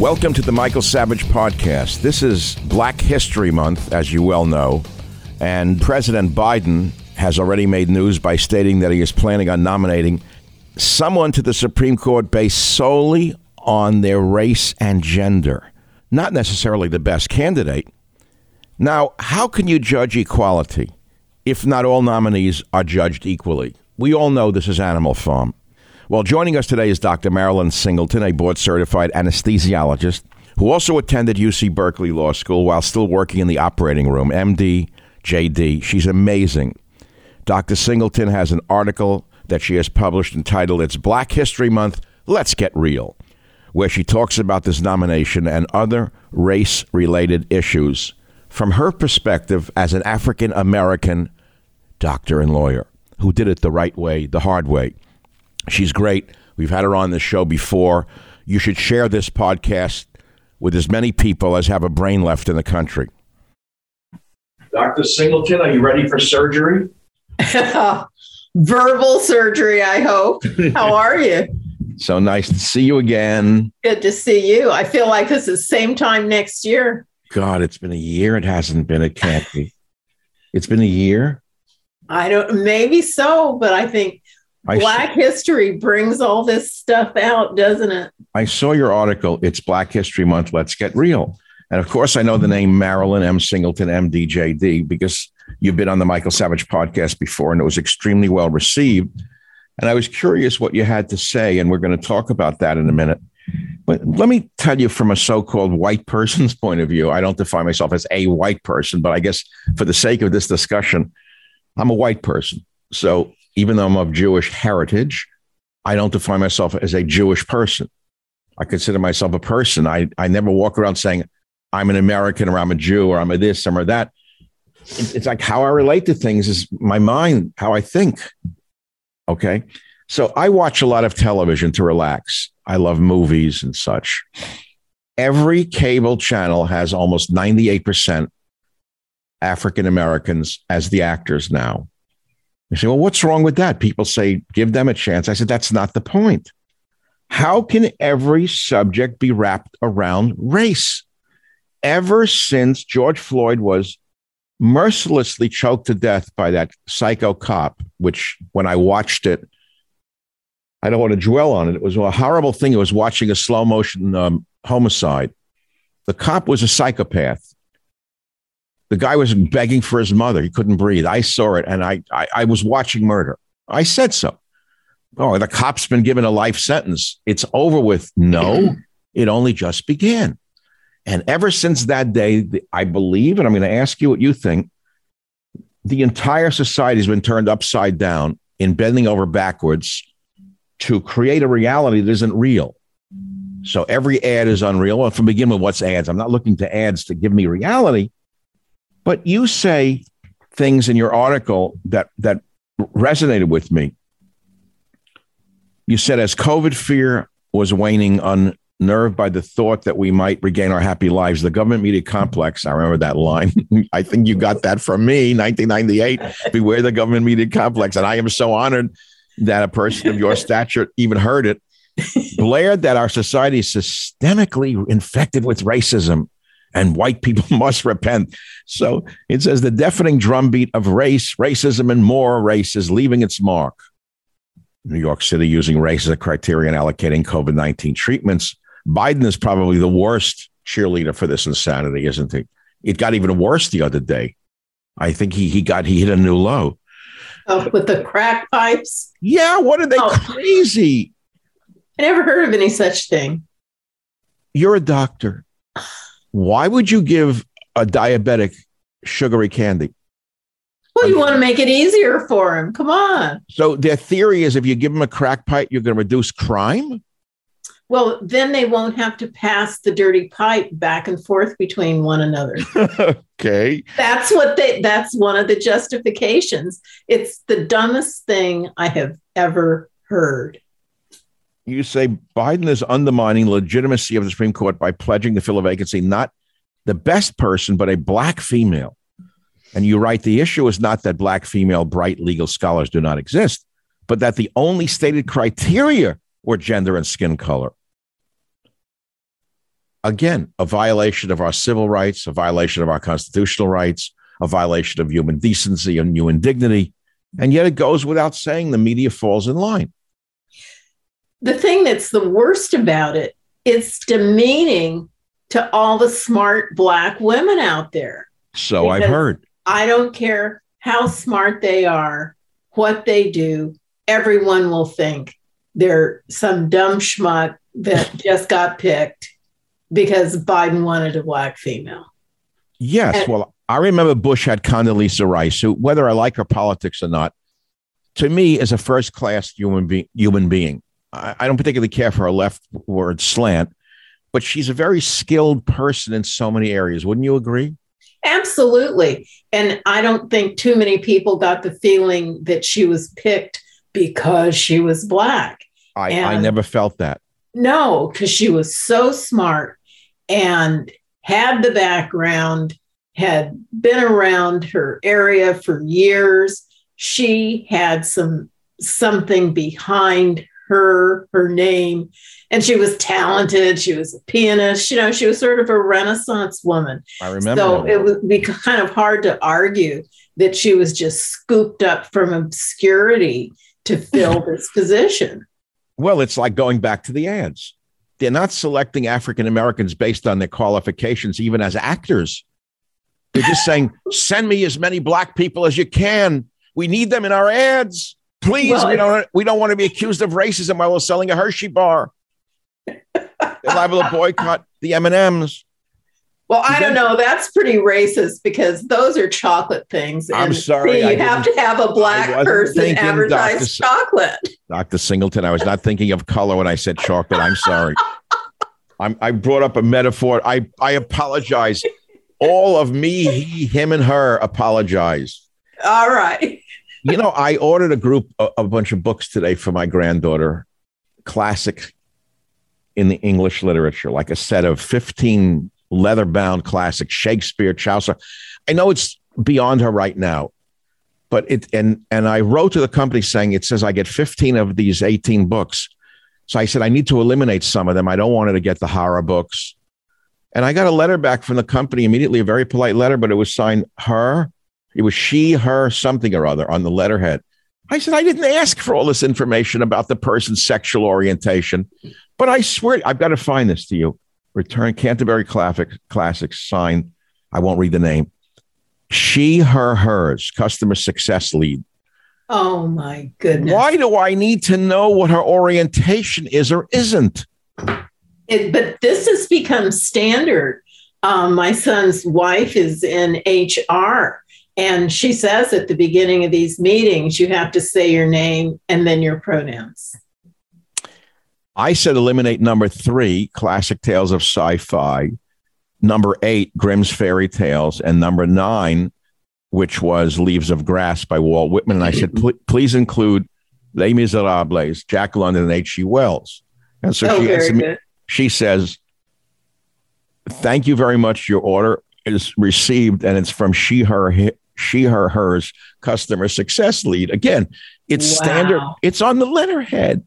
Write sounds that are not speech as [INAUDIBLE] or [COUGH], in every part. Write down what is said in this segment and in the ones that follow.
Welcome to the Michael Savage Podcast. This is Black History Month, as you well know, And President Biden has already made news by stating that he is planning on nominating someone to the Supreme Court based solely on their race and gender, not necessarily the best candidate. Now, how can you judge equality if not all nominees are judged equally? We all know this is Animal Farm. Well, joining us today is Dr. Marilyn Singleton, a board certified anesthesiologist who also attended UC Berkeley Law School while still working in the operating room. MD, JD. She's amazing. Dr. Singleton has an article that she has published entitled It's Black History Month, Let's Get Real, where she talks about this nomination and other race related issues from her perspective as an African American doctor and lawyer who did it the right way, the hard way. She's great. We've had her on the show before. You should share this podcast with as many people as have a brain left in the country. Dr. Singleton, are you ready for surgery? [LAUGHS] Verbal surgery, I hope. How are you? so nice to see you again. Good to see you. I feel like this is same time next year. God, it's been a year. It hasn't been. It can't be. It's been a year. I don't, maybe so, but I think I Black history brings all this stuff out, doesn't it? I saw your article. It's Black History Month. Let's get real. And of course, I know the name Marilyn M. Singleton, MDJD, because you've been on the Michael Savage podcast before and it was extremely well received. And I was curious what you had to say, and we're going to talk about that in a minute. But let me tell you from a so called white person's [LAUGHS] point of view, I don't define myself as a white person, but I guess for the sake of this discussion, I'm a white person. So even though I'm of Jewish heritage, I don't define myself as a Jewish person. I consider myself a person. I, I never walk around saying, I'm an American or I'm a Jew or I'm a this or that. It's like how I relate to things is my mind, how I think. Okay. So I watch a lot of television to relax. I love movies and such. Every cable channel has almost 98% African Americans as the actors now. You say, well, what's wrong with that? People say, give them a chance. I said, that's not the point. How can every subject be wrapped around race? ever since George Floyd was mercilessly choked to death by that psycho cop, which when I watched it, I don't want to dwell on it. It was a horrible thing. It was watching a slow motion um, homicide. The cop was a psychopath. The guy was begging for his mother. He couldn't breathe. I saw it and I, I, I was watching murder. I said so. Oh, the cop's been given a life sentence. It's over with. No, [CLEARS THROAT] it only just began. And ever since that day, I believe, and I'm going to ask you what you think, the entire society has been turned upside down in bending over backwards to create a reality that isn't real. So every ad is unreal. Well, from begin with, what's ads? I'm not looking to ads to give me reality, but you say things in your article that that resonated with me. You said as COVID fear was waning on nerved by the thought that we might regain our happy lives. The government media complex, I remember that line. [LAUGHS] I think you got that from me, 1998. Beware the government media complex. And I am so honored that a person of your stature even heard it. [LAUGHS] Blared that our society is systemically infected with racism and white people [LAUGHS] must repent. So it says the deafening drumbeat of race, racism, and more race is leaving its mark. New York City using race as a criterion allocating COVID 19 treatments Biden is probably the worst cheerleader for this insanity, isn't he? It got even worse the other day. I think he he got he hit a new low. Oh, with the crack pipes? Yeah, what are they oh. crazy? I never heard of any such thing. You're a doctor. Why would you give a diabetic sugary candy? Well, you want to make it easier for him. Come on. So their theory is if you give him a crack pipe, you're going to reduce crime? Well, then they won't have to pass the dirty pipe back and forth between one another. [LAUGHS] okay. That's what they that's one of the justifications. It's the dumbest thing I have ever heard. You say Biden is undermining legitimacy of the Supreme Court by pledging to fill a vacancy not the best person, but a black female. And you write the issue is not that black female bright legal scholars do not exist, but that the only stated criteria were gender and skin color again, a violation of our civil rights, a violation of our constitutional rights, a violation of human decency and human dignity. And yet it goes without saying the media falls in line. The thing that's the worst about it, it's demeaning to all the smart Black women out there. So I've heard. I don't care how smart they are, what they do, everyone will think they're some dumb schmuck that [LAUGHS] just got picked because Biden wanted a black female. Yes. And- well, I remember Bush had Condoleezza Rice, who, whether I like her politics or not, to me is a first class human, be- human being. I, I don't particularly care for her leftward slant, but she's a very skilled person in so many areas. Wouldn't you agree? Absolutely. And I don't think too many people got the feeling that she was picked because she was black. I, I never felt that. No, because she was so smart and had the background, had been around her area for years. She had some something behind her, her name, and she was talented. She was a pianist. You know, she was sort of a Renaissance woman. I remember. So it would be kind of hard to argue that she was just scooped up from obscurity to fill [LAUGHS] this position. Well, it's like going back to the ads. They're not selecting African Americans based on their qualifications, even as actors. They're just saying, send me as many black people as you can. We need them in our ads. Please, Well, we don't we don't want to be accused of racism while we're selling a Hershey bar. [LAUGHS] They're liable to boycott the M&Ms. Well, I don't know. That's pretty racist because those are chocolate things. I'm And sorry, I you have to have a black person thinking, advertise Dr. Chocolate. Dr. Singleton, I was not thinking of color when I said chocolate. I'm sorry. [LAUGHS] I'm, I brought up a metaphor. I, I apologize. All of me, he, him, and her apologize. All right. You know, I ordered a group, a, a bunch of books today for my granddaughter, classic in the English literature, like a set of 15 leather bound classics, Shakespeare, Chaucer. I know it's beyond her right now, but it, and, and I wrote to the company saying it says I get 15 of these 18 books. So I said, I need to eliminate some of them. I don't want her to get the horror books. And I got a letter back from the company immediately, a very polite letter, but it was signed her. It was she, her, something or other on the letterhead. I said, I didn't ask for all this information about the person's sexual orientation, but I swear I've got to find this to you. Return Canterbury Classic, Classics, signed. I won't read the name. She, her, hers, customer success lead. Oh my goodness. Why do I need to know what her orientation is or isn't? It, but this has become standard. Um, my son's wife is in HR, and she says at the beginning of these meetings, you have to say your name and then your pronouns. I said eliminate number three, classic tales of sci-fi. Number eight, Grimm's fairy tales, and number nine, which was Leaves of Grass by Walt Whitman. And I said, please include Les Miserables, Jack London, and H.G. Wells. And so oh, she, answered me- she says, "Thank you very much. Your order is received, and it's from she, her, she, her, hers customer success lead. Again, it's standard. It's on the letterhead.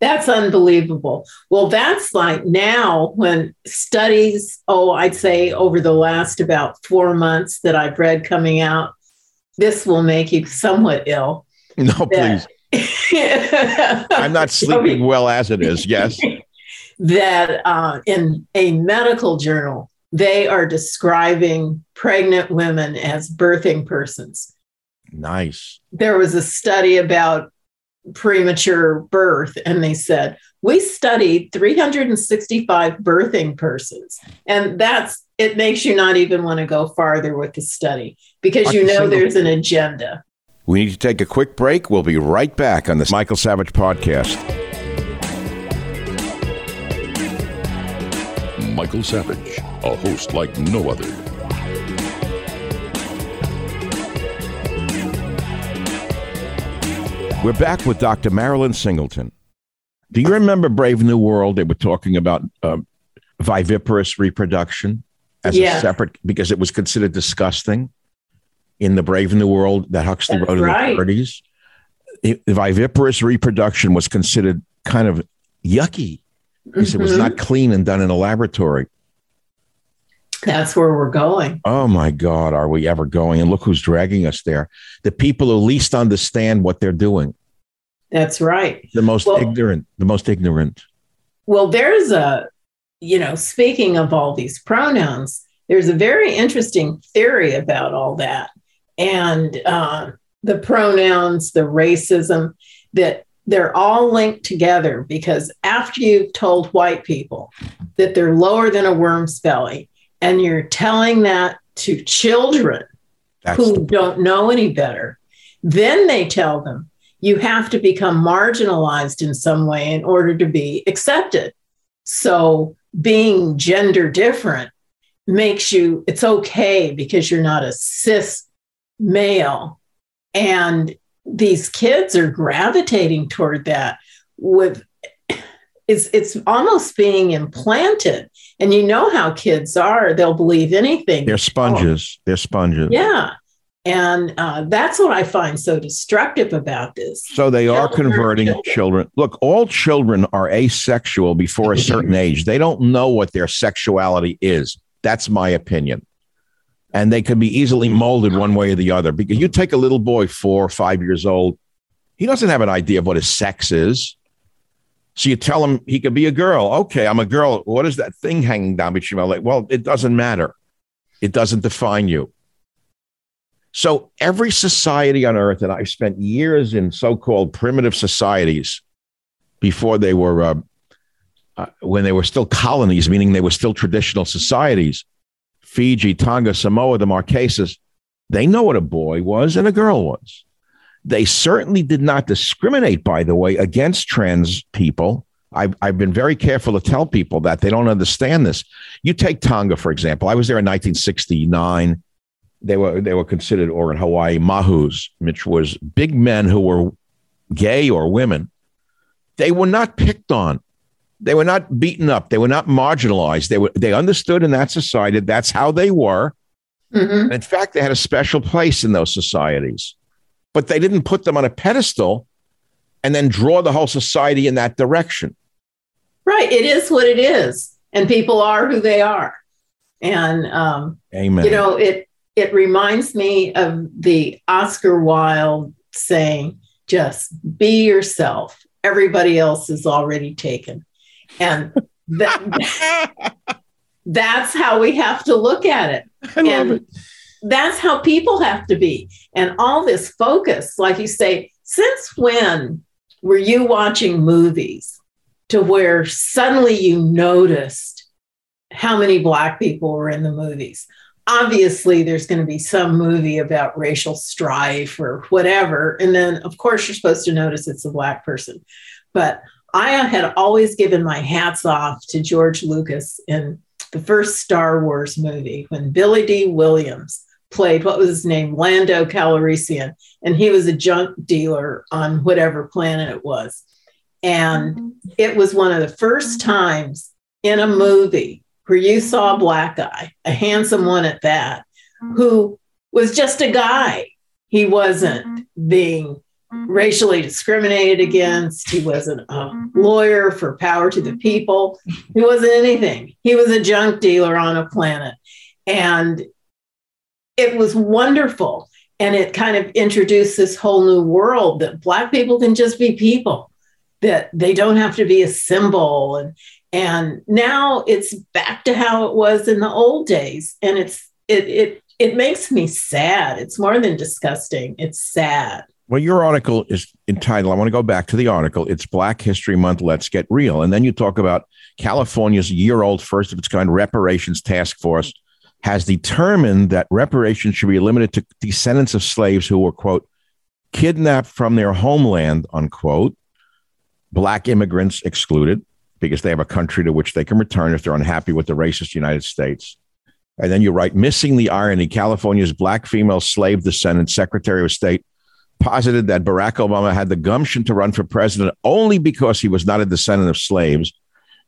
That's unbelievable. Well, that's like now when studies, oh, I'd say over the last about four months that I've read coming out, this will make you somewhat ill. [LAUGHS] No, please. I'm [LAUGHS] I'm not sleeping well as it is. Yes. [LAUGHS] that uh, in a medical journal, they are describing pregnant women as birthing persons. Nice. There was a study about premature birth, and they said, We studied 365 birthing persons. And that's it, makes you not even want to go farther with the study because you know Single- there's an agenda. We need to take a quick break. We'll be right back on the Michael Savage podcast. Michael Savage, a host like no other. We're back with Dr. Marilyn Singleton. Do you remember Brave New World? They were talking about uh, viviparous reproduction as Yeah. a separate because it was considered disgusting in the Brave New World that Huxley That's wrote in the 30s. It, viviparous reproduction was considered kind of yucky because it was Mhm. not clean and done in a laboratory. That's where we're going. Oh my God, are we ever going? And look who's dragging us there. The people who least understand what they're doing. That's right. The most well, ignorant, the most ignorant. Well, there's a, you know, speaking of all these pronouns, there's a very interesting theory about all that. And uh, the pronouns, the racism, that they're all linked together because after you've told white people that they're lower than a worm's belly, and you're telling that to children That's who don't know any better, then they tell them you have to become marginalized in some way in order to be accepted. So being gender different makes you, it's okay because you're not a cis male. And these kids are gravitating toward that with it's it's almost being implanted and you know how kids are. They'll believe anything. They're sponges. Oh. they're sponges. Yeah. And uh, that's what i find so destructive about this. So they are converting children. children. Look all children are asexual before a certain age. They don't know what their sexuality is. That's my opinion. And they can be easily molded one way or the other. Because you take a little boy four or five years old he doesn't have an idea of what his sex is so you tell him he could be a girl. Okay, I'm a girl. What is that thing hanging down between my legs? Well, it doesn't matter. It doesn't define you. So every society on earth, and I've spent years in so-called primitive societies before they were, uh, uh, when they were still colonies, meaning they were still traditional societies. Fiji, Tonga, Samoa, the Marquesas, they know what a boy was and a girl was. They certainly did not discriminate, by the way, against trans people. I've, I've been very careful to tell people that they don't understand this. You take Tonga, for example. I was there in 1969. They were they were considered, or in Hawaii, mahus, which was big men who were gay or women. They were not picked on. They were not beaten up. They were not marginalized. They were they understood in that society that's how they were. Mm-hmm. In fact, they had a special place in those societies but they didn't put them on a pedestal and then draw the whole society in that direction. Right. It is what it is. And people are who they are. And, um, Amen. you know, it, it reminds me of the Oscar Wilde saying, just be yourself. Everybody else is already taken. And that, [LAUGHS] that's how we have to look at it. I love it that's how people have to be. And all this focus, like you say, since when were you watching movies to where suddenly you noticed how many Black people were in the movies? Obviously, there's going to be some movie about racial strife or whatever. And then, of course, you're supposed to notice it's a Black person. But I had always given my hats off to George Lucas in the first Star Wars movie when Billy Dee Williams played what was his name? Lando calrissian. And he was a junk dealer on whatever planet it was. And mm-hmm. it was one of the first times in a movie where you saw a black guy a handsome one at that mm-hmm. who was just a guy. He wasn't mm-hmm. being racially discriminated against. He wasn't a lawyer for power to the people. He wasn't anything. He was a junk dealer on a planet. And it was wonderful. And it kind of introduced this whole new world that Black people can just be people, that they don't have to be a symbol. And, and now it's back to how it was in the old days. And it's, it, it, it makes me sad. It's more than disgusting. It's sad. Well, your article is entitled, I want to go back to the article. It's Black History Month, Let's Get Real. And then you talk about California's year old, first of its kind reparations task force has determined that reparations should be limited to descendants of slaves who were, quote, kidnapped from their homeland, unquote, black immigrants excluded because they have a country to which they can return if they're unhappy with the racist United States. And then you write, missing the irony, California's black female slave descendant Secretary of State posited that Barack Obama had the gumption to run for president only because he was not a descendant of slaves.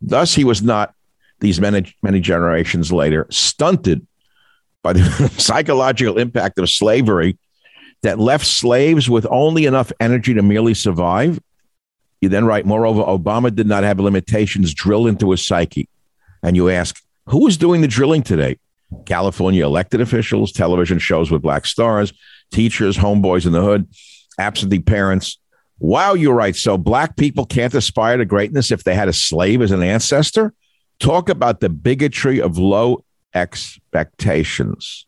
Thus, he was not these many, many generations later, stunted by the [LAUGHS] psychological impact of slavery that left slaves with only enough energy to merely survive. You then write, moreover, Obama did not have limitations drilled into his psyche. And you ask, who is doing the drilling today? California elected officials, television shows with black stars, teachers, homeboys in the hood, absentee parents. Wow, you're right. So black people can't aspire to greatness if they had a slave as an ancestor? Talk about the bigotry of low expectations.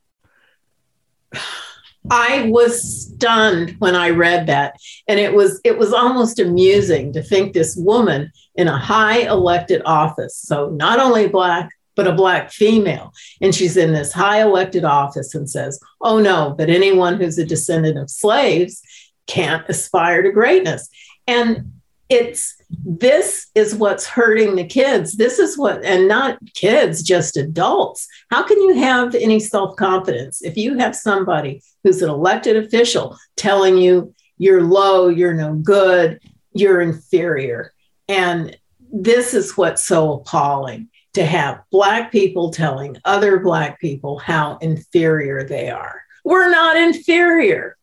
I was stunned when I read that. And it was it was almost amusing to think this woman in a high elected office, so not only black, but a black female. And she's in this high elected office and says, Oh no, but anyone who's a descendant of slaves can't aspire to greatness. And it's this is what's hurting the kids. This is what, and not kids, just adults. How can you have any self confidence if you have somebody who's an elected official telling you you're low, you're no good, you're inferior? And this is what's so appalling to have Black people telling other Black people how inferior they are. We're not inferior.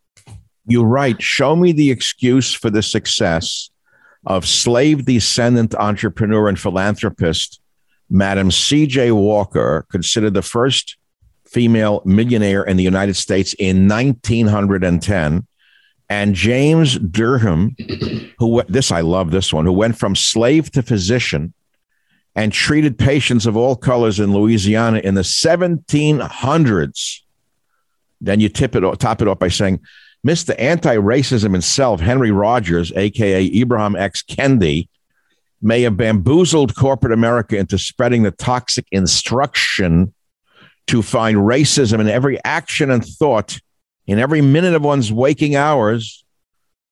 You're right. Show me the excuse for the success of slave descendant entrepreneur and philanthropist, Madam C.J. Walker, considered the first female millionaire in the United States in 1910. And James Derham, who this I love this one, who went from slave to physician and treated patients of all colors in Louisiana in the 1700s. Then you tip it top it off by saying Mr. Anti Racism himself, Henry Rogers, aka Ibram X. Kendi, may have bamboozled corporate America into spreading the toxic instruction to find racism in every action and thought in every minute of one's waking hours.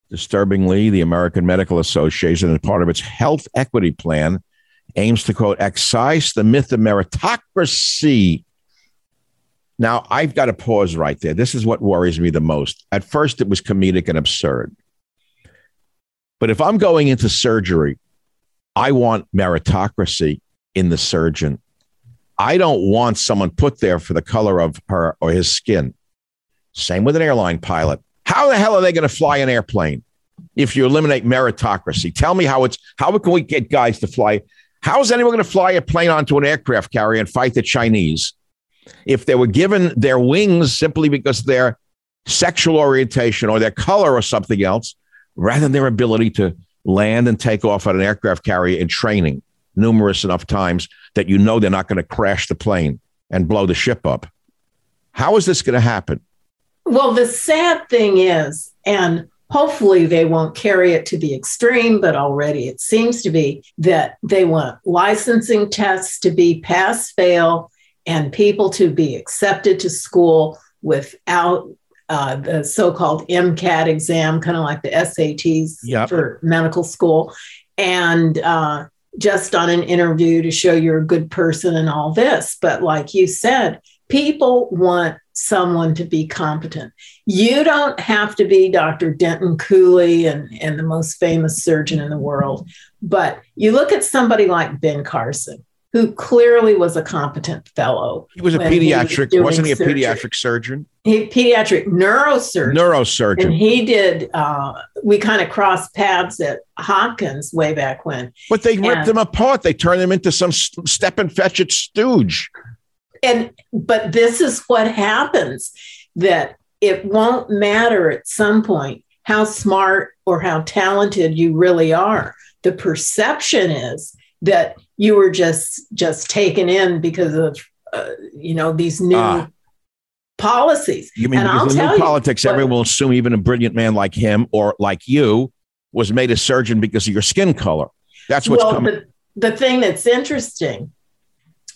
Disturbingly, the American Medical Association, as part of its health equity plan, aims to quote, excise the myth of meritocracy now, I've got to pause right there. This is what worries me the most. At first, it was comedic and absurd. But if I'm going into surgery, I want meritocracy in the surgeon. I don't want someone put there for the color of her or his skin. Same with an airline pilot. How the hell are they going to fly an airplane if you eliminate meritocracy? Tell me how it's how can we get guys to fly? How is anyone going to fly a plane onto an aircraft carrier and fight the Chinese? If they were given their wings simply because their sexual orientation or their color or something else, rather than their ability to land and take off on an aircraft carrier in training numerous enough times that you know they're not going to crash the plane and blow the ship up. How is this going to happen? Well, the sad thing is, and hopefully they won't carry it to the extreme, but already it seems to be that they want licensing tests to be pass fail and people to be accepted to school without uh, the so-called MCAT exam, kind of like the SATs yep. for medical school, and uh, just on an interview to show you're a good person and all this. But like you said, people want someone to be competent. You don't have to be Dr. Denton Cooley and, and the most famous surgeon in the world, but you look at somebody like Ben Carson who clearly was a competent fellow. He was a pediatric, was wasn't he a surgery. pediatric surgeon? He pediatric neurosurgeon. Neurosurgeon. And he did. Uh, we kind of crossed paths at Hopkins way back when. But they ripped them apart. They turned them into some Stepin Fetchit stooge. And but this is what happens that it won't matter at some point how smart or how talented you really are. The perception is that you were just just taken in because of uh, you know these new ah. policies. You mean and I'll tell new politics? You, everyone will assume even a brilliant man like him or like you was made a surgeon because of your skin color. That's what's well, coming. The, the thing that's interesting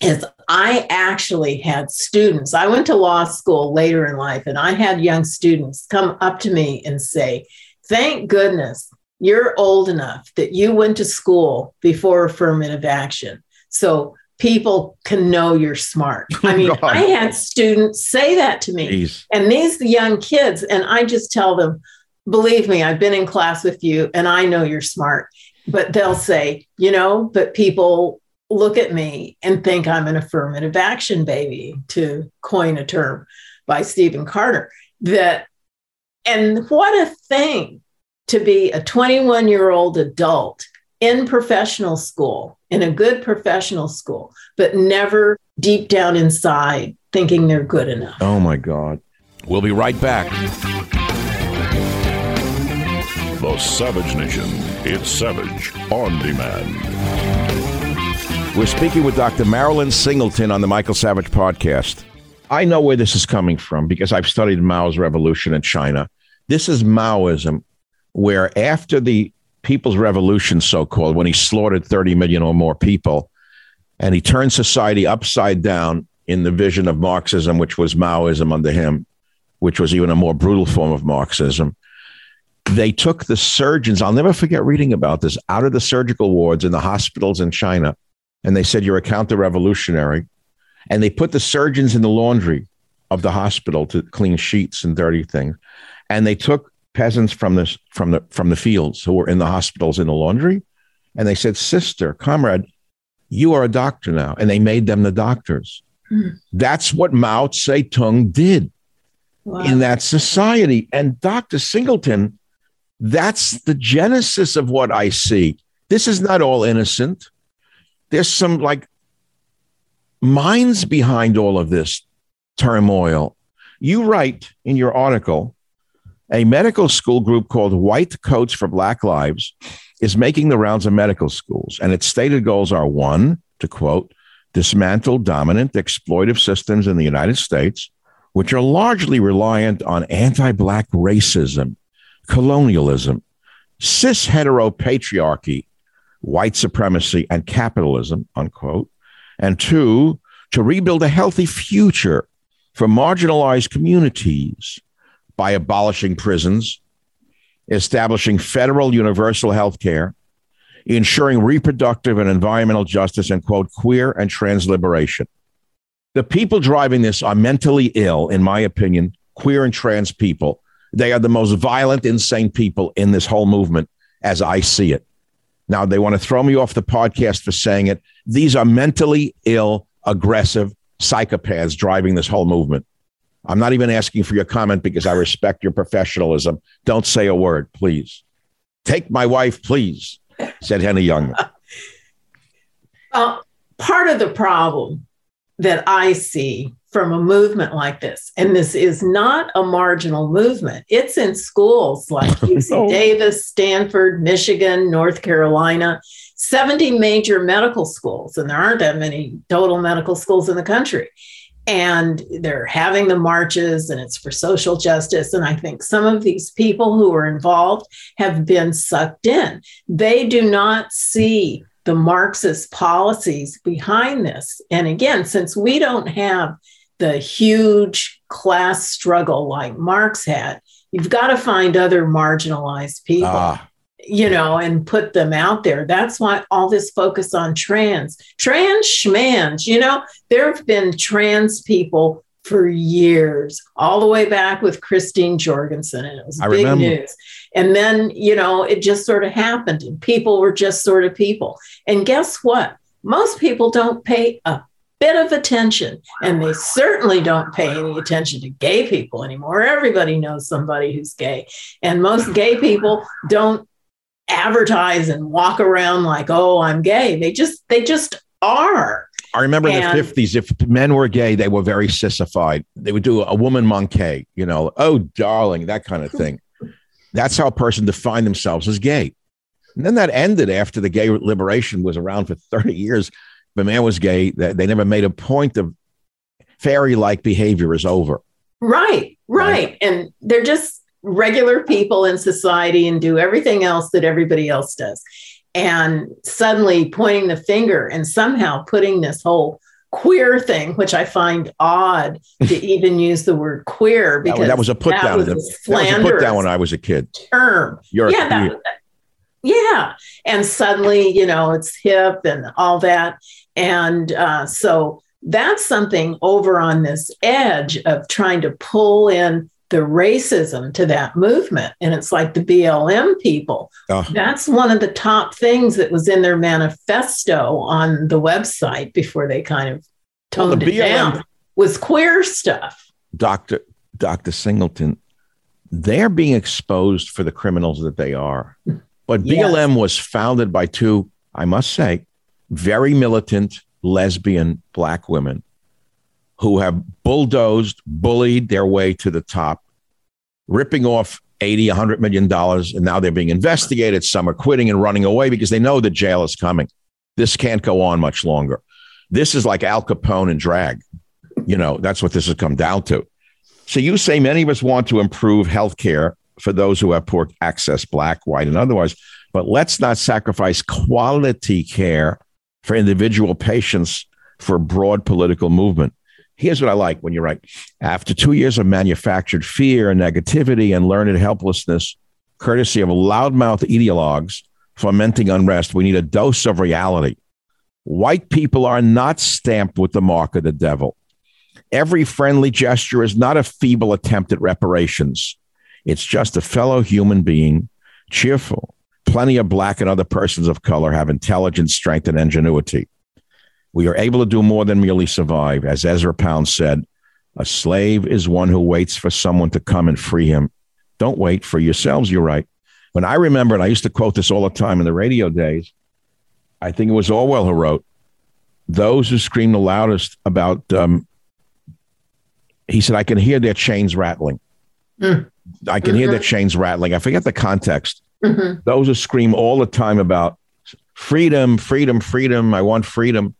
is I actually had students. I went to law school later in life, and I had young students come up to me and say, "Thank goodness you're old enough that you went to school before affirmative action. So people can know you're smart. [LAUGHS] I mean, I had students say that to me. Jeez. And these young kids, and I just tell them, believe me, I've been in class with you and I know you're smart. But they'll say, you know, but people look at me and think I'm an affirmative action baby, to coin a term by Stephen Carter. That, and what a thing to be a 21 year old adult in professional school, in a good professional school, but never deep down inside thinking they're good enough. Oh my God. We'll be right back. The Savage Nation. It's Savage on demand. We're speaking with Dr. Marilyn Singleton on the Michael Savage podcast. I know where this is coming from because I've studied Mao's revolution in China. This is Maoism, where after the People's Revolution, so called, when he slaughtered 30 million or more people, and he turned society upside down in the vision of Marxism, which was Maoism under him, which was even a more brutal form of Marxism they took the surgeons, I'll never forget reading about this, out of the surgical wards in the hospitals in China. And they said, You're a counter revolutionary. And they put the surgeons in the laundry of the hospital to clean sheets and dirty things. And they took peasants from the, from the, from the fields who were in the hospitals in the laundry. And they said, Sister, comrade, you are a doctor now. And they made them the doctors. Hmm. That's what Mao Zedong did wow. in that society. And Dr. Singleton that's the genesis of what I see. This is not all innocent. There's some like minds behind all of this turmoil. You write in your article a medical school group called White Coats for Black Lives is making the rounds of medical schools, and its stated goals are one, to quote, dismantle dominant exploitive systems in the United States, which are largely reliant on anti Black racism colonialism, cis heteropatriarchy, white supremacy, and capitalism, unquote. And two, to rebuild a healthy future for marginalized communities by abolishing prisons, establishing federal universal health care, ensuring reproductive and environmental justice, and quote, queer and trans liberation. The people driving this are mentally ill, in my opinion, queer and trans people they are the most violent, insane people in this whole movement as I see it. Now, they want to throw me off the podcast for saying it. These are mentally ill, aggressive psychopaths driving this whole movement. I'm not even asking for your comment because I respect your professionalism. Don't say a word, please. Take my wife, please, said Henny Young. [LAUGHS] Uh, part of the problem that I see from a movement like this. And this is not a marginal movement. It's in schools like [LAUGHS] UC Davis, Stanford, Michigan, North Carolina, 70 major medical schools. And there aren't that many total medical schools in the country. And they're having the marches, and it's for social justice. And I think some of these people who are involved have been sucked in. They do not see the Marxist policies behind this. And again, since we don't have the huge class struggle like Marx had, you've got to find other marginalized people. Ah. You know, and put them out there. That's why all this focus on trans, trans schmans. You know, there have been trans people for years, all the way back with Christine Jorgensen, and it was I big remember. news. And then, you know, it just sort of happened, and people were just sort of people. And guess what? Most people don't pay a bit of attention. And they certainly don't pay any attention to gay people anymore. Everybody knows somebody who's gay. And most gay people don't advertise and walk around like, oh, I'm gay. They just, they just are. I remember and, in the 50s, if men were gay, they were very sissified. They would do a woman manqué, you know, oh, darling, that kind of thing. That's how a person defined themselves as gay. And then that ended after the gay liberation was around for 30 years the man was gay, they never made a point of fairy like behavior is over. Right, right, right. And they're just regular people in society and do everything else that everybody else does. And suddenly pointing the finger and somehow putting this whole queer thing, which I find odd to [LAUGHS] even use the word queer because that, that was a put down. That was a put down when I was a kid. Term. You're yeah, that, yeah. And suddenly, you know, it's hip and all that. And uh, so that's something over on this edge of trying to pull in the racism to that movement. And it's like the BLM people. Oh. That's one of the top things that was in their manifesto on the website before they kind of toned well, the it BLM, down was queer stuff. Dr. Dr. Singleton, they're being exposed for the criminals that they are. But yes. BLM was founded by two, I must say, very militant lesbian black women who have bulldozed, bullied their way to the top, ripping off 80, 100 million dollars, and now they're being investigated. Some are quitting and running away because they know the jail is coming. This can't go on much longer. This is like Al Capone and drag. You know, that's what this has come down to. So you say many of us want to improve health care for those who have poor access, black, white, and otherwise, but let's not sacrifice quality care for individual patients for broad political movement. Here's what I like when you write after two years of manufactured fear and negativity and learned helplessness, courtesy of loudmouth ideologues fomenting unrest, we need a dose of reality. White people are not stamped with the mark of the devil. Every friendly gesture is not a feeble attempt at reparations. It's just a fellow human being, cheerful. Plenty of black and other persons of color have intelligence, strength, and ingenuity. We are able to do more than merely survive. As Ezra Pound said, a slave is one who waits for someone to come and free him. Don't wait for yourselves, you're right. When I remember, and I used to quote this all the time in the radio days, I think it was Orwell who wrote, those who scream the loudest about, um, he said, I can hear their chains rattling. Mm. I can mm-hmm. hear their chains rattling. I forget the context. Mm-hmm. Those who scream all the time about freedom, freedom, freedom, I want freedom.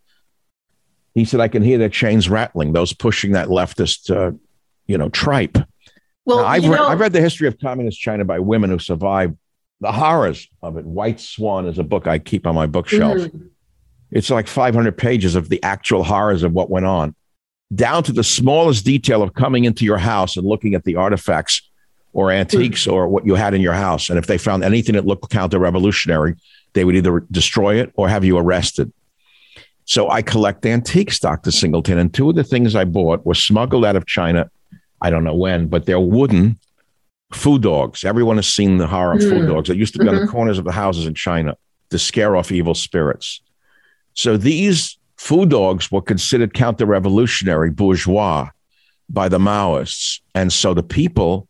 He said, I can hear their chains rattling, those pushing that leftist, uh, you know, tripe. Well, now, I've, read, know, I've read the history of communist China by women who survived the horrors of it. Wild Swans is a book I keep on my bookshelf. Mm-hmm. It's like 500 pages of the actual horrors of what went on, down to the smallest detail of coming into your house and looking at the artifacts or antiques mm-hmm. or what you had in your house. And if they found anything that looked counter revolutionary, they would either destroy it or have you arrested. So I collect antiques, Dr. Singleton. And two of the things I bought were smuggled out of China. I don't know when, but they're wooden foo dogs. Everyone has seen the horror of mm. foo dogs. They used to be mm-hmm. on the mm-hmm. corners of the houses in China to scare off evil spirits. So these foo dogs were considered counter revolutionary bourgeois by the Maoists. And so the people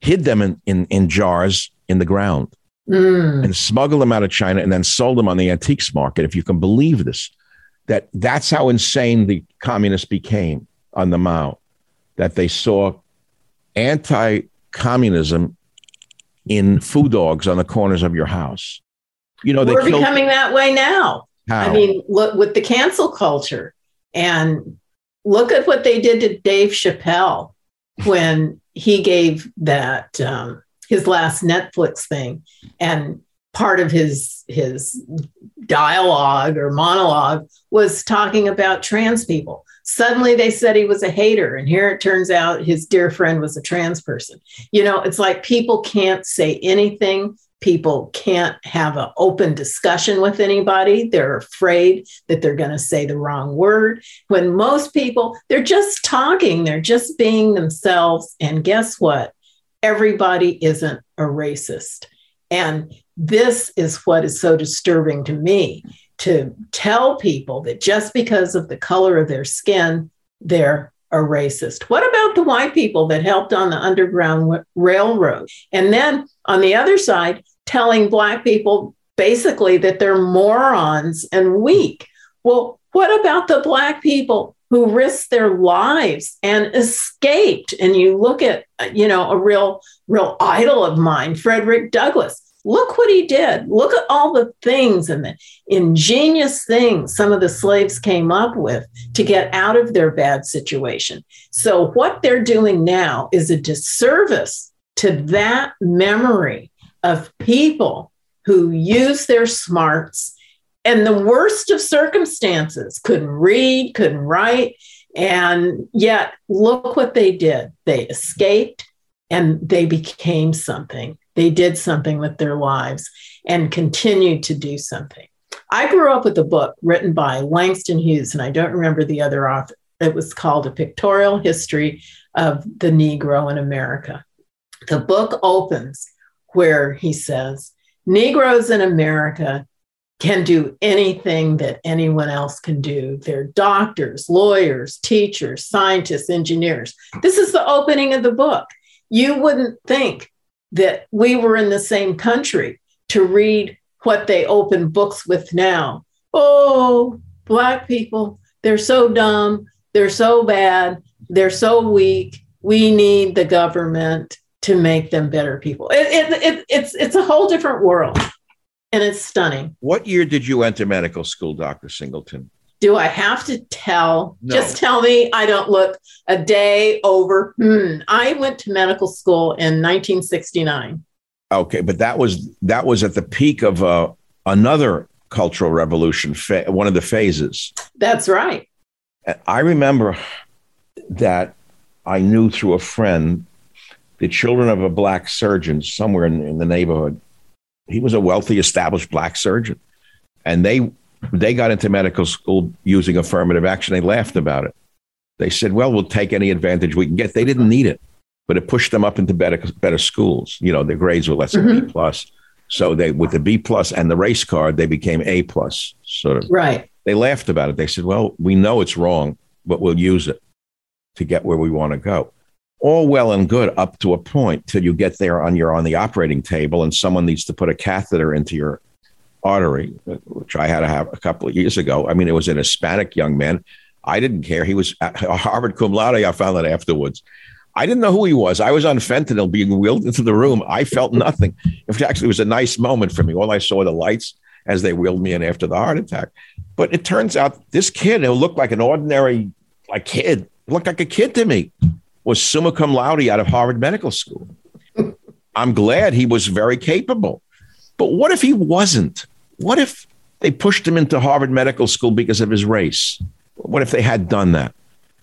hid them in, in, in jars in the ground mm. and smuggled them out of China and then sold them on the antiques market, if you can believe this that that's how insane the communists became on the Mao, that they saw anti communism in foo dogs on the corners of your house. You know, we're killed- becoming that way now. How? I mean, look with the cancel culture and look at what they did to Dave Chappelle when he gave that um, his last Netflix thing, and part of his his dialogue or monologue was talking about trans people. Suddenly they said he was a hater, and here it turns out his dear friend was a trans person. You know, it's like people can't say anything. People can't have an open discussion with anybody. They're afraid that they're going to say the wrong word. When most people, they're just talking, they're just being themselves. And guess what? Everybody isn't a racist. And this is what is so disturbing to me to tell people that just because of the color of their skin, they're a racist. What about the white people that helped on the Underground Railroad? And then on the other side, telling Black people basically that they're morons and weak. Well, what about the Black people who risked their lives and escaped? And you look at, you know, a real, real idol of mine, Frederick Douglass look what he did. Look at all the things and the ingenious things some of the slaves came up with to get out of their bad situation. So, what they're doing now is a disservice to that memory of people who use their smarts in the worst of circumstances, couldn't read, couldn't write. And yet, look what they did. They escaped and they became something they did something with their lives and continued to do something. I grew up with a book written by Langston Hughes, and I don't remember the other author. It was called A Pictorial History of the Negro in America. The book opens where he says, Negroes in America can do anything that anyone else can do. They're doctors, lawyers, teachers, scientists, engineers. This is the opening of the book. You wouldn't think that we were in the same country to read what they open books with now. Oh, Black people, they're so dumb. They're so bad. They're so weak. We need the government to make them better people. It, it, it, it's it's a whole different world, and it's stunning. What year did you enter medical school, Doctor Singleton? Do I have to tell? No. Just tell me I don't look a day over. Hmm. I went to medical school in 1969. Okay, but that was that was at the peak of uh, another cultural revolution, fa- one of the phases. That's right. And I remember that I knew through a friend the children of a black surgeon somewhere in, in the neighborhood. He was a wealthy, established black surgeon, and they they got into medical school using affirmative action. They laughed about it. They said, "Well, we'll take any advantage we can get." They didn't need it, but it pushed them up into better better schools. You know, their grades were let's say mm-hmm. B plus. So they with the B plus and the race card, they became A plus. Sort of. Right. They laughed about it. They said, "Well, we know it's wrong, but we'll use it to get where we want to go." All well and good up to a point till you get there on your on the operating table and someone needs to put a catheter into your artery, which I had to have a couple of years ago. I mean, it was an Hispanic young man. I didn't care. He was a Harvard cum laude. I found that afterwards. I didn't know who he was. I was on fentanyl being wheeled into the room. I felt nothing. In fact, it was a nice moment for me. All I saw were the lights as they wheeled me in after the heart attack. But it turns out this kid who looked like an ordinary like kid, looked like a kid to me, was summa cum laude out of Harvard Medical School. [LAUGHS] I'm glad he was very capable. But what if he wasn't? What if they pushed him into Harvard Medical School because of his race? What if they had done that?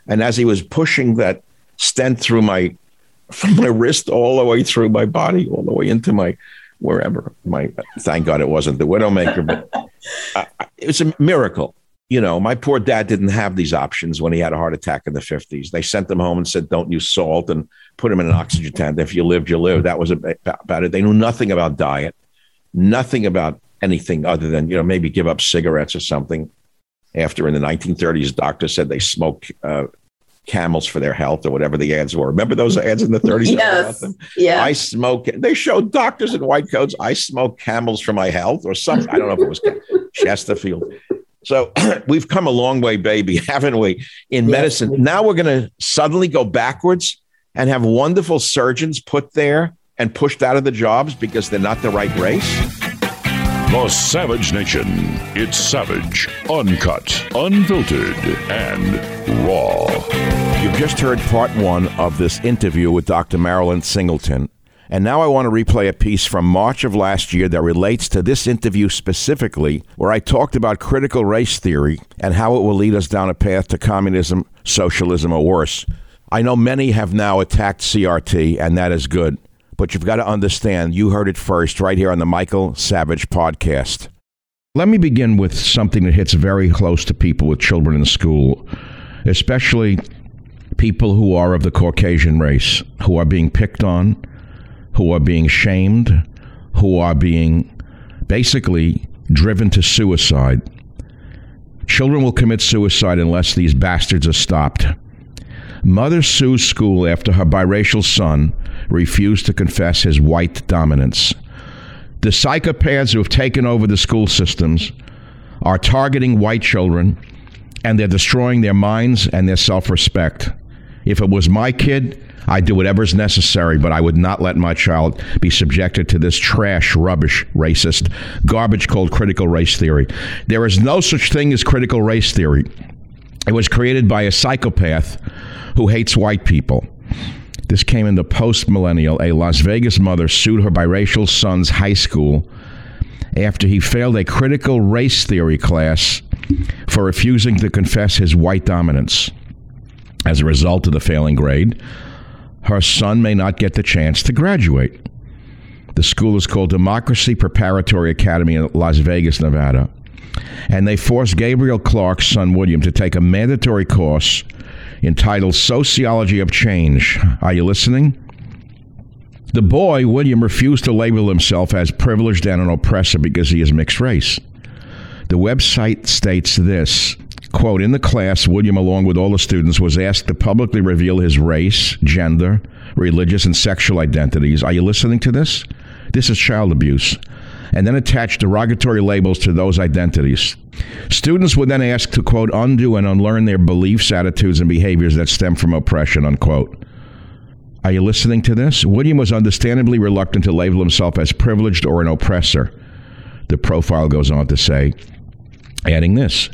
And as he was pushing that stent through my [LAUGHS] from my wrist all the way through my body, all the way into my wherever my thank God it wasn't the Widowmaker, but [LAUGHS] uh, it's a miracle. You know, my poor dad didn't have these options when he had a heart attack in the 50s. They sent him home and said, don't use salt and put him in an oxygen tent. If you lived, you lived. That was about it. They knew nothing about diet, nothing about anything other than, you know, maybe give up cigarettes or something. After in the 1930s, doctors said they smoke uh, camels for their health or whatever the ads were. Remember those ads in the 30s? [LAUGHS] Yes. Yeah. I smoke. They showed doctors in white coats. I smoke camels for my health or something. I don't know if it was Chesterfield. So [CLEARS THROAT] we've come a long way, baby, [LAUGHS] haven't we? In Yes. medicine. Now we're going to suddenly go backwards and have wonderful surgeons put there and pushed out of the jobs because they're not the right race. The Savage Nation. It's savage, uncut, unfiltered, and raw. You've just heard part one of this interview with Dr. Marilyn Singleton. And now I want to replay a piece from March of last year that relates to this interview specifically, where I talked about critical race theory and how it will lead us down a path to communism, socialism, or worse. I know many have now attacked CRT, and that is good. But you've got to understand, you heard it first right here on the Michael Savage podcast. Let me begin with something that hits very close to people with children in school, especially people who are of the Caucasian race, who are being picked on, who are being shamed, who are being basically driven to suicide. Children will commit suicide unless these bastards are stopped. Mother sues school after her biracial son refused to confess his white dominance. The psychopaths who have taken over the school systems are targeting white children and they're destroying their minds and their self respect. If it was my kid, I'd do whatever is necessary, but I would not let my child be subjected to this trash, rubbish, racist garbage called critical race theory. There is no such thing as critical race theory. It was created by a psychopath who hates white people. This came in the post millennial. A Las Vegas mother sued her biracial son's high school after he failed a critical race theory class for refusing to confess his white dominance. As a result of the failing grade, her son may not get the chance to graduate. The school is called Democracy Preparatory Academy in Las Vegas, Nevada. And they forced Gabriel Clark's son William to take a mandatory course entitled Sociology of Change. Are you listening? The boy, William, refused to label himself as privileged and an oppressor because he is mixed race. The website states this quote in the class william along with all the students was asked to publicly reveal his race gender religious and sexual identities are you listening to this this is child abuse and then attach derogatory labels to those identities Students were then asked to, quote, undo and unlearn their beliefs, attitudes, and behaviors that stem from oppression, unquote. Are you listening to this? William was understandably reluctant to label himself as privileged or an oppressor. The profile goes on to say, adding this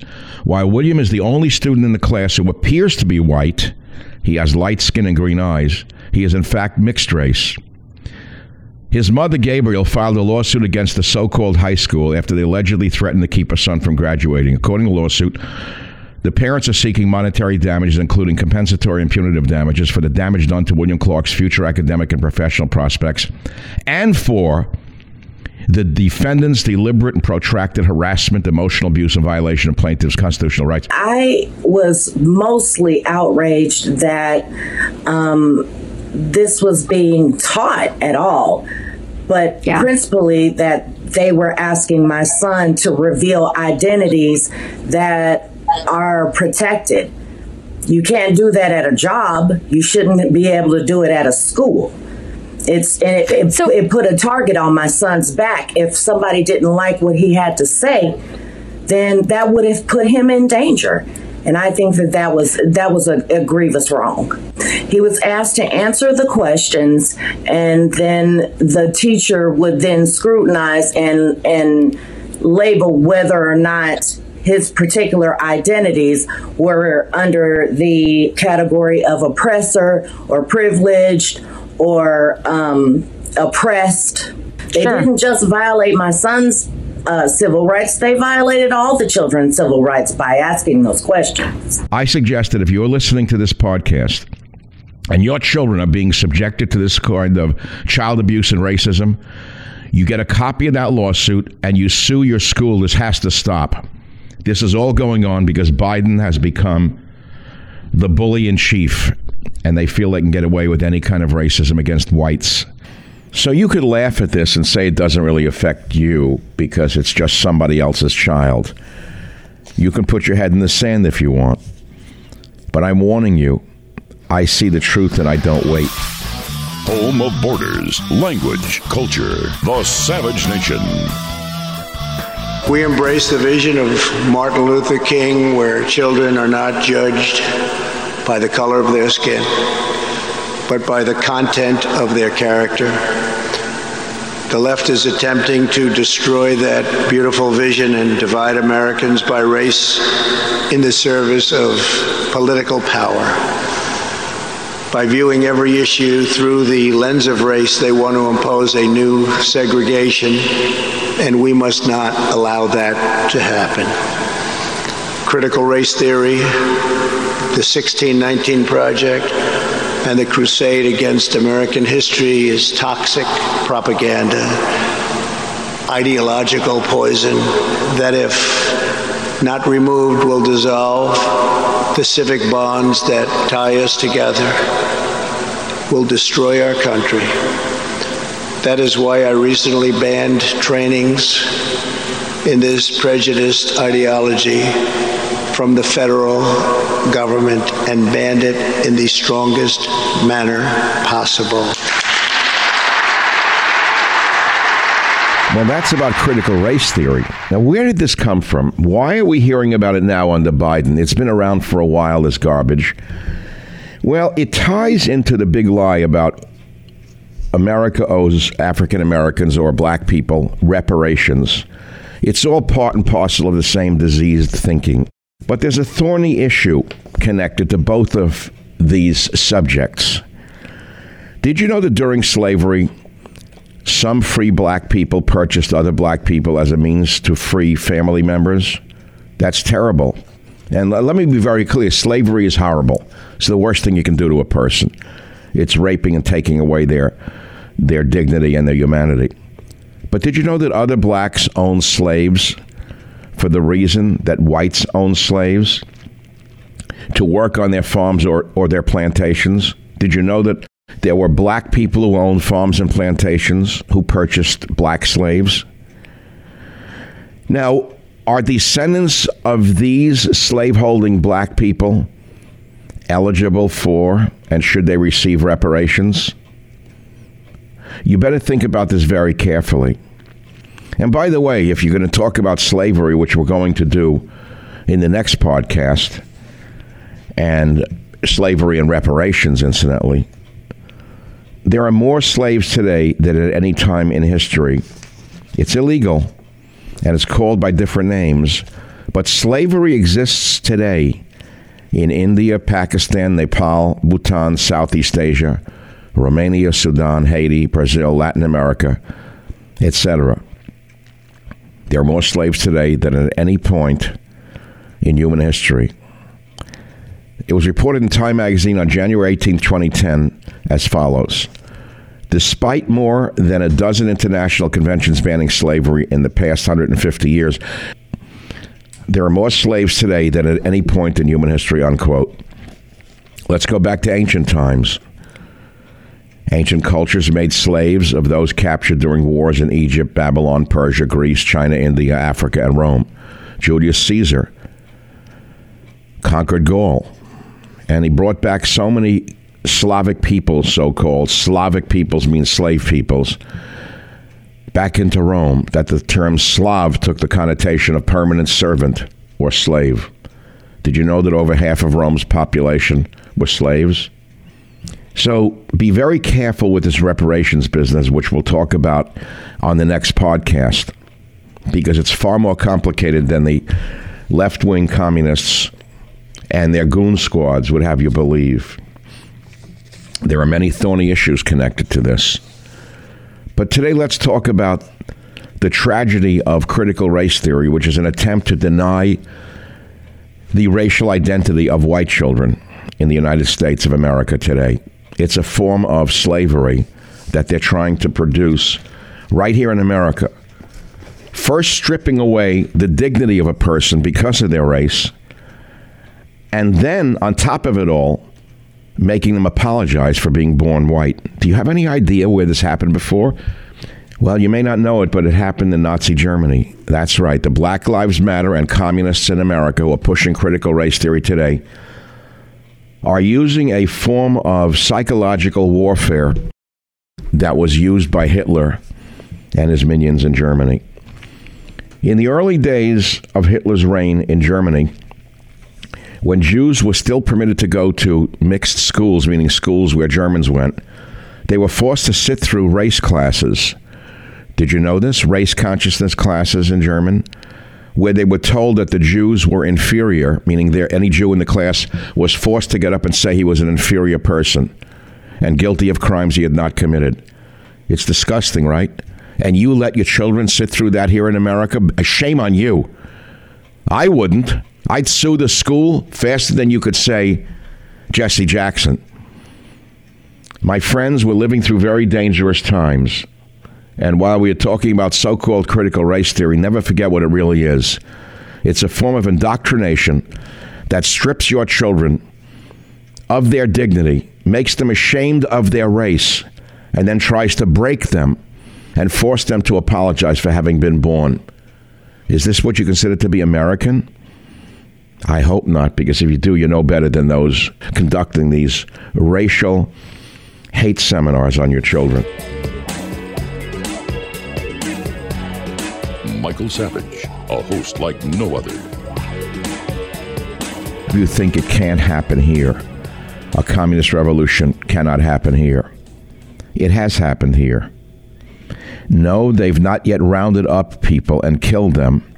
While William is the only student in the class who appears to be white, he has light skin and green eyes. He is, in fact, mixed race. His mother, Gabriel, filed a lawsuit against the so called high school after they allegedly threatened to keep her son from graduating. According to the lawsuit, the parents are seeking monetary damages, including compensatory and punitive damages, for the damage done to William Clark's future academic and professional prospects and for the defendant's deliberate and protracted harassment, emotional abuse, and violation of plaintiff's constitutional rights. I was mostly outraged that um, this was being taught at all, but yeah. principally that they were asking my son to reveal identities that are protected. You can't do that at a job. You shouldn't be able to do it at a school. It's it, it, so, it put a target on my son's back. If somebody didn't like what he had to say, then that would have put him in danger. And I think that that was that was a, a, grievous wrong. He was asked to answer the questions, and then the teacher would then scrutinize and and label whether or not his particular identities were under the category of oppressor or privileged or um, oppressed. They sure. didn't just violate my son's uh, civil rights, they violated all the children's civil rights by asking those questions. I suggest that if you're listening to this podcast and your children are being subjected to this kind of child abuse and racism, you get a copy of that lawsuit and you sue your school. This has to stop. This is all going on because Biden has become the bully in chief and they feel they can get away with any kind of racism against whites. So you could laugh at this and say it doesn't really affect you because it's just somebody else's child. You can put your head in the sand if you want. But I'm warning you, I see the truth and I don't wait. Home of borders, language, culture, the savage nation. We embrace the vision of Martin Luther King where children are not judged by the color of their skin, but by the content of their character. The left is attempting to destroy that beautiful vision and divide Americans by race in the service of political power. By viewing every issue through the lens of race, they want to impose a new segregation, and we must not allow that to happen. Critical race theory the 1619 Project and the crusade against American history is toxic propaganda, ideological poison that, if not removed, will dissolve the civic bonds that tie us together, will destroy our country. That is why I recently banned trainings in this prejudiced ideology from the federal government and banned it in the strongest manner possible. Well, that's about critical race theory. Now, where did this come from? Why are we hearing about it now under Biden? It's been around for a while, this garbage. Well, it ties into the big lie about America owes African Americans or black people reparations. It's all part and parcel of the same diseased thinking. But there's a thorny issue connected to both of these subjects. Did you know that during slavery, some free black people purchased other black people as a means to free family members? That's terrible. And let me be very clear slavery is horrible. It's the worst thing you can do to a person. It's raping and taking away their, their dignity and their humanity. But did you know that other blacks owned slaves for the reason that whites own slaves to work on their farms or, or their plantations? Did you know that there were black people who owned farms and plantations who purchased black slaves? Now, are descendants of these slaveholding black people eligible for and should they receive reparations? You better think about this very carefully. And by the way, if you're going to talk about slavery, which we're going to do in the next podcast, and slavery and reparations, incidentally, there are more slaves today than at any time in history. It's illegal and it's called by different names, but slavery exists today in India, Pakistan, Nepal, Bhutan, Southeast Asia, Romania, Sudan, Haiti, Brazil, Latin America, etc. There are more slaves today than at any point in human history. It was reported in Time magazine on January 18, 2010, as follows. Despite more than a dozen international conventions banning slavery in the past 150 years, there are more slaves today than at any point in human history, unquote. Let's go back to ancient times. Ancient cultures made slaves of those captured during wars in Egypt, Babylon, Persia, Greece, China, India, Africa, and Rome. Julius Caesar conquered Gaul, and he brought back so many Slavic peoples, so called. Slavic peoples mean slave peoples. Back into Rome, that the term Slav took the connotation of permanent servant or slave. Did you know that over half of Rome's population were slaves? So be very careful with this reparations business, which we'll talk about on the next podcast, because it's far more complicated than the left wing communists and their goon squads would have you believe. There are many thorny issues connected to this. But today, let's talk about the tragedy of critical race theory, which is an attempt to deny the racial identity of white children in the United States of America today. It's a form of slavery that they're trying to produce right here in America. First, stripping away the dignity of a person because of their race, and then, on top of it all, making them apologize for being born white. Do you have any idea where this happened before? Well, you may not know it, but it happened in Nazi Germany. That's right. The Black Lives Matter and communists in America who are pushing critical race theory today are using a form of psychological warfare that was used by Hitler and his minions in Germany. In the early days of Hitler's reign in Germany, when Jews were still permitted to go to mixed schools, meaning schools where Germans went, they were forced to sit through race classes. Did you know this? Race consciousness classes in German, where they were told that the Jews were inferior, meaning there any Jew in the class was forced to get up and say he was an inferior person and guilty of crimes he had not committed. It's disgusting, right? And you let your children sit through that here in America? Shame on you. I wouldn't. I'd sue the school faster than you could say Jesse Jackson. My friends were living through very dangerous times. And while we are talking about so called critical race theory, never forget what it really is. It's a form of indoctrination that strips your children of their dignity, makes them ashamed of their race, and then tries to break them and force them to apologize for having been born. Is this what you consider to be American? I hope not, because if you do, you know better than those conducting these racial hate seminars on your children. Michael Savage, a host like no other. You think it can't happen here, a communist revolution cannot happen here. It has happened here. No, they've not yet rounded up people and killed them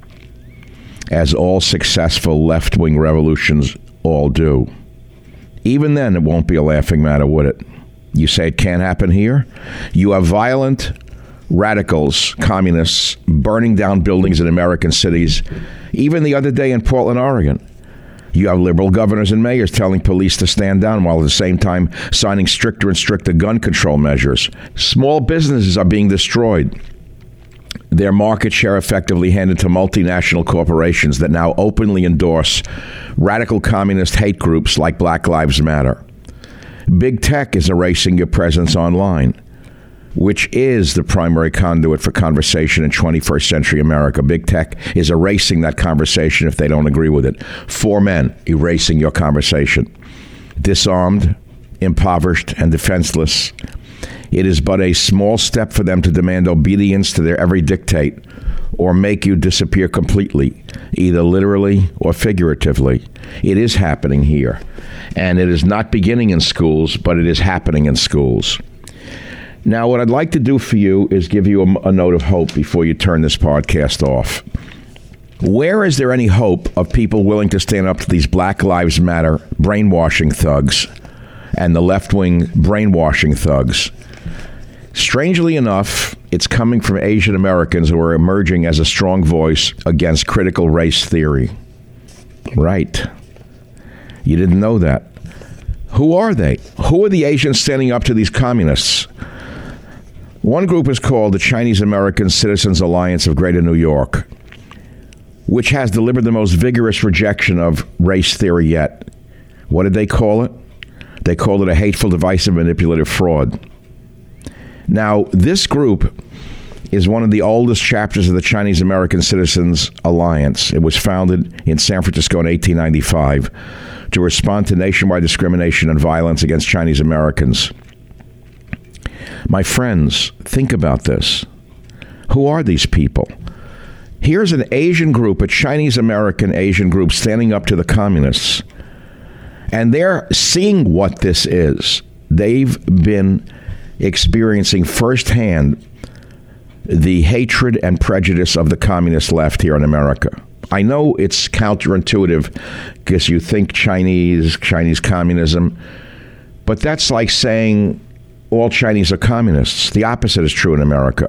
as all successful left wing revolutions all do. Even then, it won't be a laughing matter, would it? You say it can't happen here? You have violent radicals, communists, burning down buildings in American cities, even the other day in Portland, Oregon. You have liberal governors and mayors telling police to stand down while at the same time signing stricter and stricter gun control measures. Small businesses are being destroyed their market share effectively handed to multinational corporations that now openly endorse radical communist hate groups like Black Lives Matter. Big tech is erasing your presence online, which is the primary conduit for conversation in 21st century America. Big tech is erasing that conversation if they don't agree with it. Four men erasing your conversation. Disarmed, impoverished, and defenseless, It is but a small step for them to demand obedience to their every dictate or make you disappear completely, either literally or figuratively. It is happening here. And it is not beginning in schools, but it is happening in schools. Now, what I'd like to do for you is give you a, a note of hope before you turn this podcast off. Where is there any hope of people willing to stand up to these Black Lives Matter brainwashing thugs and the left wing brainwashing thugs? Strangely enough, it's coming from Asian Americans who are emerging as a strong voice against critical race theory. Right. You didn't know that. Who are they? Who are the Asians standing up to these communists? One group is called the Chinese American Citizens Alliance of Greater New York which has delivered the most vigorous rejection of race theory yet. What did they call it? They called it a hateful, divisive, manipulative fraud. Now, this group is one of the oldest chapters of the Chinese American Citizens Alliance. It was founded in San Francisco in 1895 to respond to nationwide discrimination and violence against Chinese Americans. My friends, think about this. Who are these people? Here's an Asian group, a Chinese American Asian group, standing up to the communists. And they're seeing what this is. They've been experiencing firsthand the hatred and prejudice of the communist left here in America. I know it's counterintuitive because you think Chinese, Chinese communism, but that's like saying all Chinese are communists. The opposite is true in America.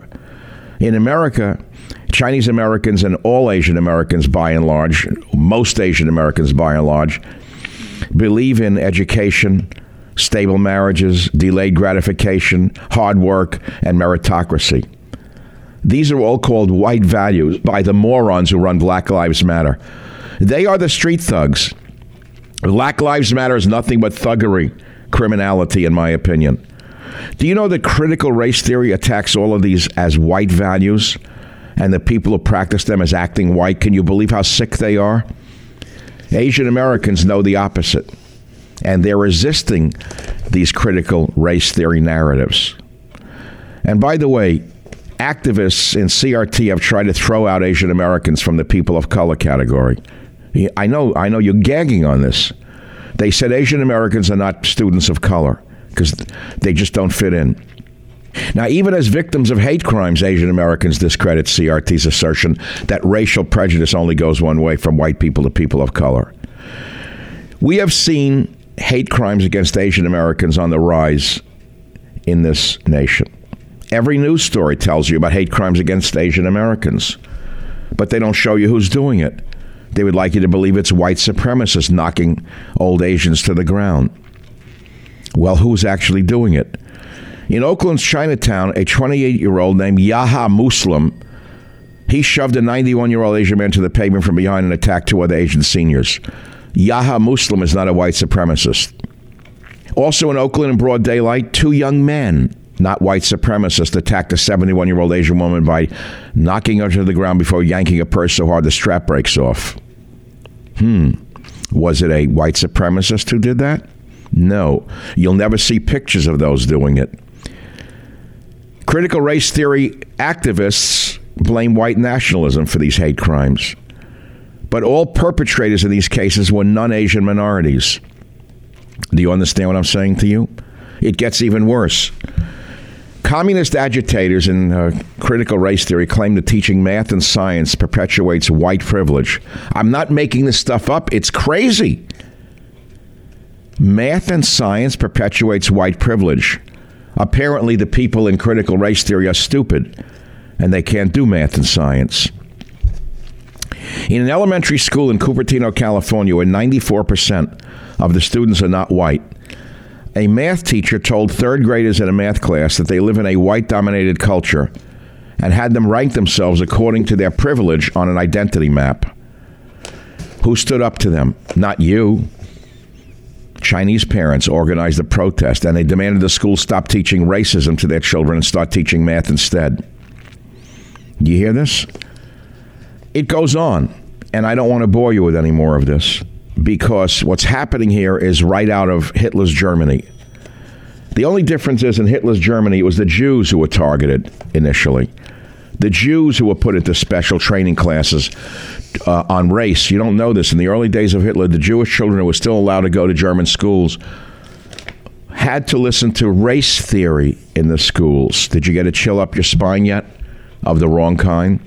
In America, Chinese Americans and all Asian Americans, by and large, most Asian Americans, by and large, believe in education, stable marriages, delayed gratification, hard work, and meritocracy. These are all called white values by the morons who run Black Lives Matter. They are the street thugs. Black Lives Matter is nothing but thuggery, criminality, in my opinion. Do you know that critical race theory attacks all of these as white values? and the people who practice them as acting white. Can you believe how sick they are? Asian Americans know the opposite, and they're resisting these critical race theory narratives. And by the way, activists in CRT have tried to throw out Asian Americans from the people of color category. I know, I know you're gagging on this. They said Asian Americans are not students of color because they just don't fit in. Now, even as victims of hate crimes, Asian Americans discredit CRT's assertion that racial prejudice only goes one way from white people to people of color. We have seen hate crimes against Asian Americans on the rise in this nation. Every news story tells you about hate crimes against Asian Americans, but they don't show you who's doing it. They would like you to believe it's white supremacists knocking old Asians to the ground. Well, who's actually doing it? In Oakland's Chinatown, a 28 year old named Yahya Muslim. He shoved a 91 year old Asian man to the pavement from behind and attacked two other Asian seniors. Yahya Muslim is not a white supremacist. Also in Oakland in broad daylight, two young men, not white supremacists, attacked a 71 year old Asian woman by knocking her to the ground before yanking a purse so hard the strap breaks off. Hmm. Was it a white supremacist who did that? No. You'll never see pictures of those doing it. Critical race theory activists blame white nationalism for these hate crimes. But all perpetrators in these cases were non Asian minorities. Do you understand what I'm saying to you? It gets even worse. Communist agitators in uh, critical race theory claim that teaching math and science perpetuates white privilege. I'm not making this stuff up, it's crazy. Math and science perpetuates white privilege. Apparently, the people in critical race theory are stupid and they can't do math and science. In an elementary school in Cupertino, California, where 94% of the students are not white, a math teacher told third graders in a math class that they live in a white dominated culture and had them rank themselves according to their privilege on an identity map. Who stood up to them? Not you. Chinese parents organized a protest and they demanded the school stop teaching racism to their children and start teaching math instead. You hear this? It goes on, and I don't want to bore you with any more of this because what's happening here is right out of Hitler's Germany. The only difference is in Hitler's Germany, it was the Jews who were targeted initially. The Jews who were put into special training classes uh, on race. You don't know this. In the early days of Hitler, the Jewish children who were still allowed to go to German schools had to listen to race theory in the schools. Did you get a chill up your spine yet? Of the wrong kind?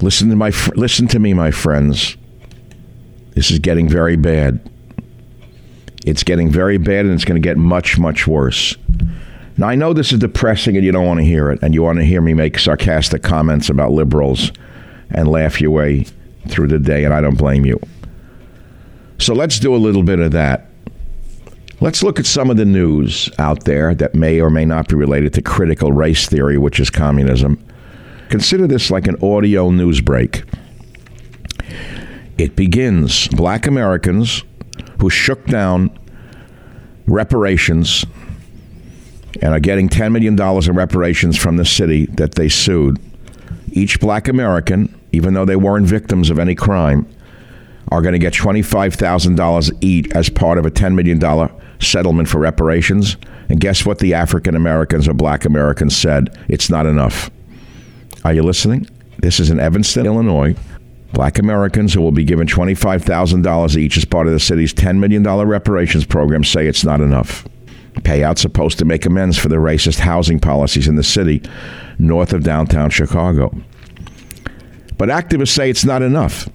Listen to my listen to me, my friends. This is getting very bad. It's getting very bad and it's going to get much, much worse. Now, I know this is depressing and you don't want to hear it, and you want to hear me make sarcastic comments about liberals and laugh your way through the day, and I don't blame you. So let's do a little bit of that. Let's look at some of the news out there that may or may not be related to critical race theory, which is communism. Consider this like an audio news break. It begins Black Americans who shook down reparations and are getting $10 million in reparations from the city that they sued. Each black American, even though they weren't victims of any crime, are going to get $25,000 each as part of a $10 million settlement for reparations. And guess what the African Americans or black Americans said? It's not enough. Are you listening? This is in Evanston, Illinois. Black Americans who will be given $25,000 each as part of the city's $10 million reparations program say it's not enough. Payouts supposed to make amends for the racist housing policies in the city north of downtown Chicago. But activists say it's not enough.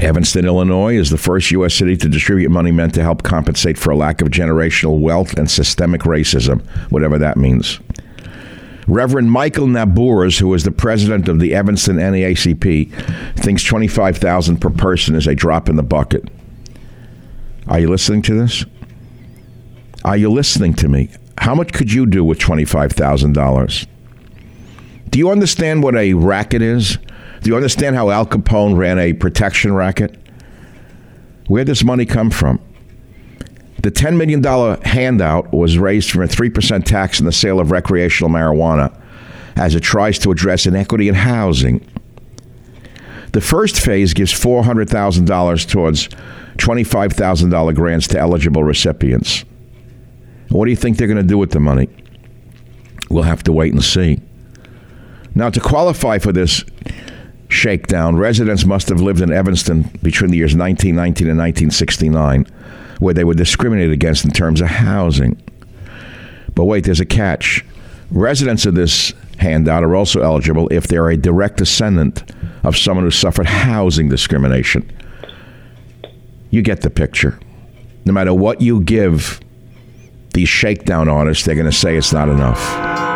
Evanston, Illinois is the first U.S. city to distribute money meant to help compensate for a lack of generational wealth and systemic racism, whatever that means. Reverend Michael Nabors, who is the president of the Evanston NAACP, thinks 25000 per person is a drop in the bucket. Are you listening to this? Are you listening to me? How much could you do with $25,000? Do you understand what a racket is? Do you understand how Al Capone ran a protection racket? Where does money come from? The $10 million handout was raised from a 3% tax on the sale of recreational marijuana as it tries to address inequity in housing. The first phase gives $400,000 towards $25,000 grants to eligible recipients. What do you think they're going to do with the money? We'll have to wait and see. Now, to qualify for this shakedown, residents must have lived in Evanston between the years 1919 and 1969, where they were discriminated against in terms of housing. But wait, there's a catch. Residents of this handout are also eligible if they're a direct descendant of someone who suffered housing discrimination. You get the picture. No matter what you give these shakedown artists, they're going to say it's not enough.